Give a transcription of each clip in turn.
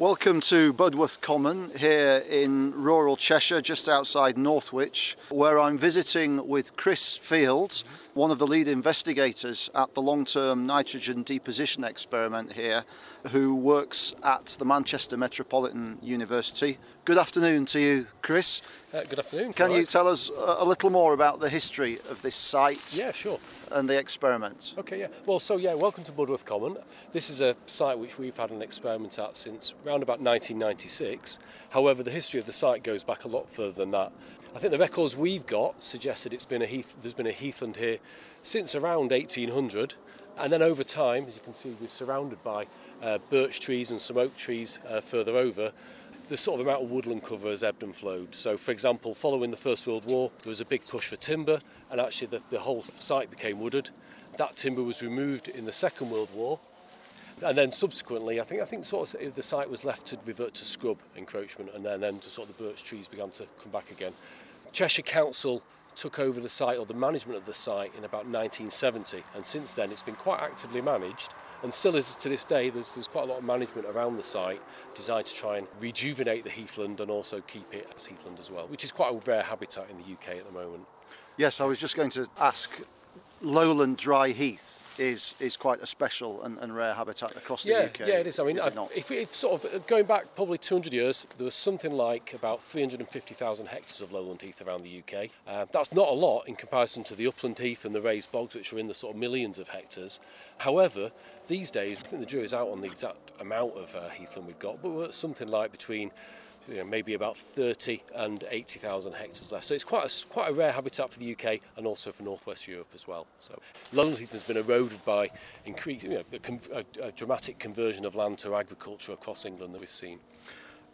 Welcome to Budworth Common here in rural Cheshire, just outside Northwich, where I'm visiting with Chris Fields, one of the lead investigators at the long term nitrogen deposition experiment here, who works at the Manchester Metropolitan University. Good afternoon to you, Chris. Uh, good afternoon. Can you Right. tell us a a little more about the history of this site Yeah, sure. and the experiment? Okay, yeah. Well, so yeah, welcome to Budworth Common. This is a site which we've had an experiment at since around about 1996. However, the history of the site goes back a lot further than that. I think the records we've got suggest that it's been a heath, there's been a heathland here since around 1800. And then over time, as you can see, we're surrounded by uh, birch trees and some oak trees uh, further over. The sort of amount of woodland cover has ebbed and flowed. So, for example, following the First World War, there was a big push for timber, and actually the, the whole site became wooded. That timber was removed in the Second World War, and then subsequently, I think I think sort of the site was left to revert to scrub encroachment, and then, then sort of the birch trees began to come back again. Cheshire Council took over the site or the management of the site in about 1970, and since then it's been quite actively managed. And still is to this day, there's, there's quite a lot of management around the site designed to try and rejuvenate the heathland and also keep it as heathland as well, which is quite a rare habitat in the UK at the moment. Yes, I was just going to ask. Lowland dry heath is is quite a special and, and rare habitat across the yeah, UK. Yeah, it is. I mean, is I- it not? if, if sort of uh, going back probably 200 years, there was something like about 350,000 hectares of lowland heath around the UK. Uh, that's not a lot in comparison to the upland heath and the raised bogs, which are in the sort of millions of hectares. However, these days, I think the jury's out on the exact amount of uh, heathland we've got, but we're something like between you know, maybe about 30 and 80,000 hectares left. So it's quite a, quite a rare habitat for the UK and also for Northwest Europe as well. So lowland heath has been eroded by increase, you know, a, a, a dramatic conversion of land to agriculture across England that we've seen.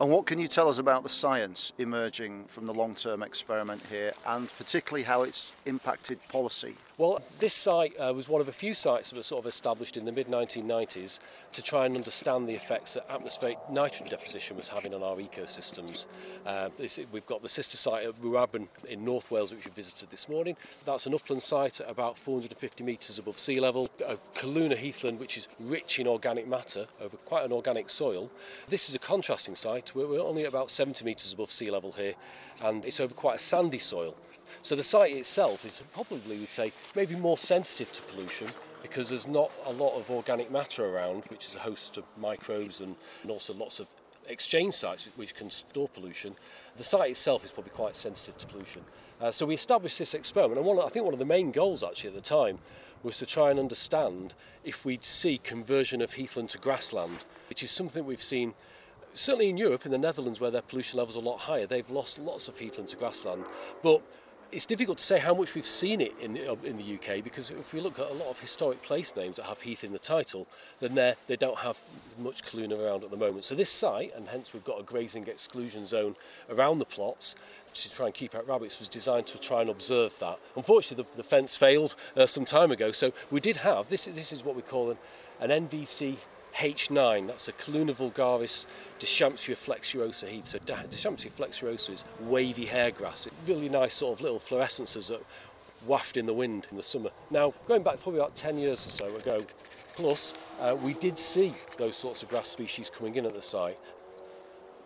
And what can you tell us about the science emerging from the long term experiment here and particularly how it's impacted policy? Well, this site uh, was one of a few sites that were sort of established in the mid 1990s to try and understand the effects that atmospheric nitrogen deposition was having on our ecosystems. Uh, this, we've got the sister site at Ruabon in North Wales, which we visited this morning. That's an upland site at about 450 metres above sea level. A Calluna heathland, which is rich in organic matter over quite an organic soil. This is a contrasting site. We're, we're only about 70 metres above sea level here, and it's over quite a sandy soil. So the site itself is probably, we'd say, maybe more sensitive to pollution because there's not a lot of organic matter around, which is a host of microbes and, and also lots of exchange sites which can store pollution. The site itself is probably quite sensitive to pollution. Uh, so we established this experiment, and one, I think one of the main goals actually at the time was to try and understand if we'd see conversion of heathland to grassland, which is something we've seen certainly in Europe, in the Netherlands, where their pollution levels are a lot higher, they've lost lots of heathland to grassland. But it's difficult to say how much we've seen it in the, in the UK because if we look at a lot of historic place names that have heath in the title, then they they don't have much Calluna around at the moment. So this site, and hence we've got a grazing exclusion zone around the plots to try and keep out rabbits, was designed to try and observe that. Unfortunately, the, the fence failed uh, some time ago, so we did have this. is- This is what we call an, an NVC H9, that's a Calluna vulgaris Deschampsia flexuosa heath. So Deschampsia flexuosa is wavy hair grass. It's really nice sort of little fluorescences that waft in the wind in the summer. Now, going back probably about 10 years or so ago, plus, uh, we did see those sorts of grass species coming in at the site.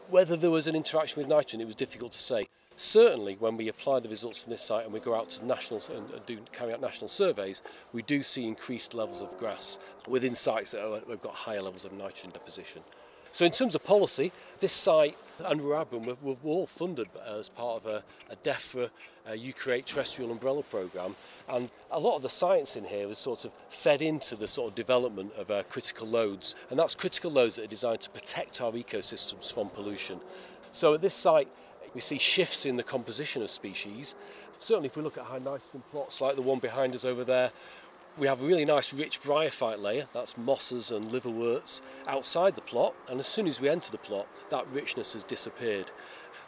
Whether there was an interaction with nitrogen, it was difficult to say. Certainly, when we apply the results from this site and we go out to national and do carry out national surveys, we do see increased levels of grass within sites that are, have got higher levels of nitrogen deposition. So, in terms of policy, this site and Ruabon were, were all funded as part of a, a DEFRA uh, UKREATE terrestrial umbrella programme, and a lot of the science in here was sort of fed into the sort of development of uh, critical loads, and that's critical loads that are designed to protect our ecosystems from pollution. So, at this site, we see shifts in the composition of species. Certainly, if we look at high nitrogen plots like the one behind us over there, we have a really nice rich bryophyte layer, that's mosses and liverworts, outside the plot, and as soon as we enter the plot, that richness has disappeared.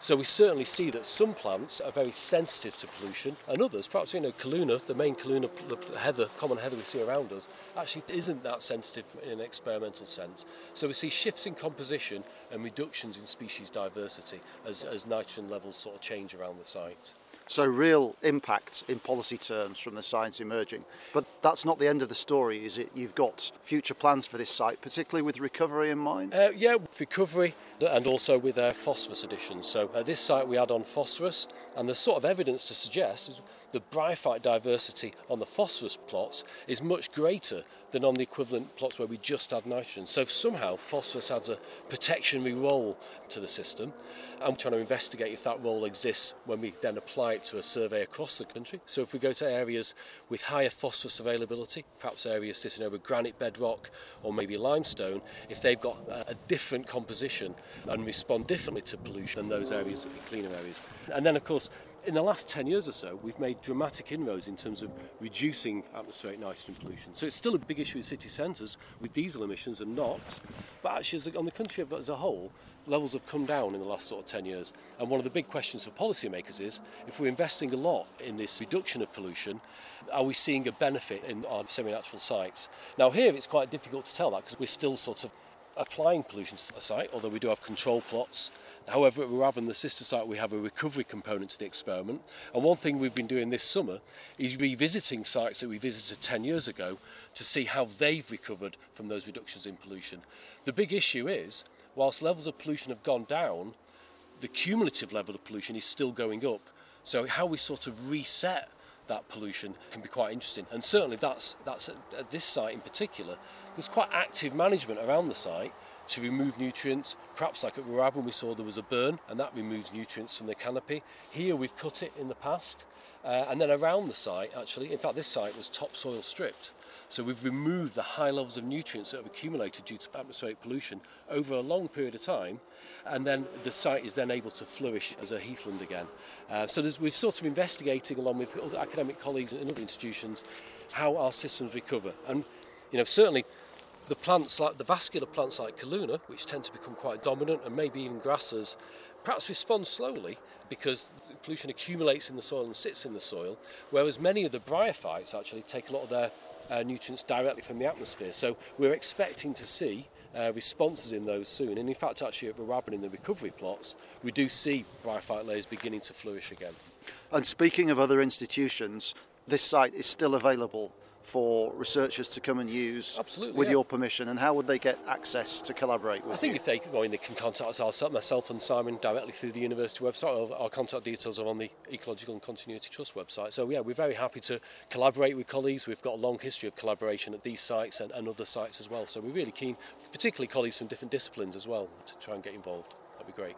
So we certainly see that some plants are very sensitive to pollution, and others, perhaps you know, Calluna, the main Calluna the heather, common heather we see around us, actually isn't that sensitive in an experimental sense. So we see shifts in composition and reductions in species diversity as, as nitrogen levels sort of change around the site. So, real impact in policy terms from the science emerging. But that's not the end of the story, is it? You've got future plans for this site, particularly with recovery in mind? Uh, yeah, recovery and also with uh, phosphorus additions. So, at this site, we add on phosphorus, and the sort of evidence to suggest the bryophyte diversity on the phosphorus plots is much greater than on the equivalent plots where we just add nitrogen. So somehow phosphorus adds a protectionary role to the system. I'm trying to investigate if that role exists when we then apply it to a survey across the country. So if we go to areas with higher phosphorus availability, perhaps areas sitting over granite bedrock or maybe limestone, if they've got a different composition and respond differently to pollution than those areas, cleaner areas. And then of course in the last 10 years or so, we've made dramatic inroads in terms of reducing atmospheric nitrogen pollution. So it's still a big issue in city centres with diesel emissions and NOx, but actually, on the country as a whole, levels have come down in the last sort of 10 years. And one of the big questions for policymakers is if we're investing a lot in this reduction of pollution, are we seeing a benefit in our semi natural sites? Now, here it's quite difficult to tell that because we're still sort of applying pollution to the site, although we do have control plots. However, at Ruabon, the sister site, we have a recovery component to the experiment. And one thing we've been doing this summer is revisiting sites that we visited 10 years ago to see how they've recovered from those reductions in pollution. The big issue is, whilst levels of pollution have gone down, the cumulative level of pollution is still going up. So how we sort of reset that pollution can be quite interesting. And certainly that's that's at, at this site in particular. There's quite active management around the site to remove nutrients. Perhaps like at Ruabon we saw there was a burn and that removes nutrients from the canopy. Here we've cut it in the past uh, and then around the site actually, in fact this site was topsoil stripped. So we've removed the high levels of nutrients that have accumulated due to atmospheric pollution over a long period of time and then the site is then able to flourish as a heathland again. Uh, so we're sort of investigating along with other academic colleagues in other institutions how our systems recover. And you know, certainly the plants like the vascular plants like Calluna, which tend to become quite dominant, and maybe even grasses, perhaps respond slowly because pollution accumulates in the soil and sits in the soil, whereas many of the bryophytes actually take a lot of their uh, nutrients directly from the atmosphere. So we're expecting to see uh, responses in those soon. And in fact, actually at Ruabon in the recovery plots, we do see bryophyte layers beginning to flourish again. And speaking of other institutions, this site is still available for researchers to come and use Absolutely, with yeah. your permission and how would they get access to collaborate with I think you? if they well, they can contact us myself and Simon directly through the university website. Or our contact details are on the Ecological and Continuity Trust website. So yeah we're very happy to collaborate with colleagues. We've got a long history of collaboration at these sites and, and other sites as well. So we're really keen particularly colleagues from different disciplines as well to try and get involved. That'd be great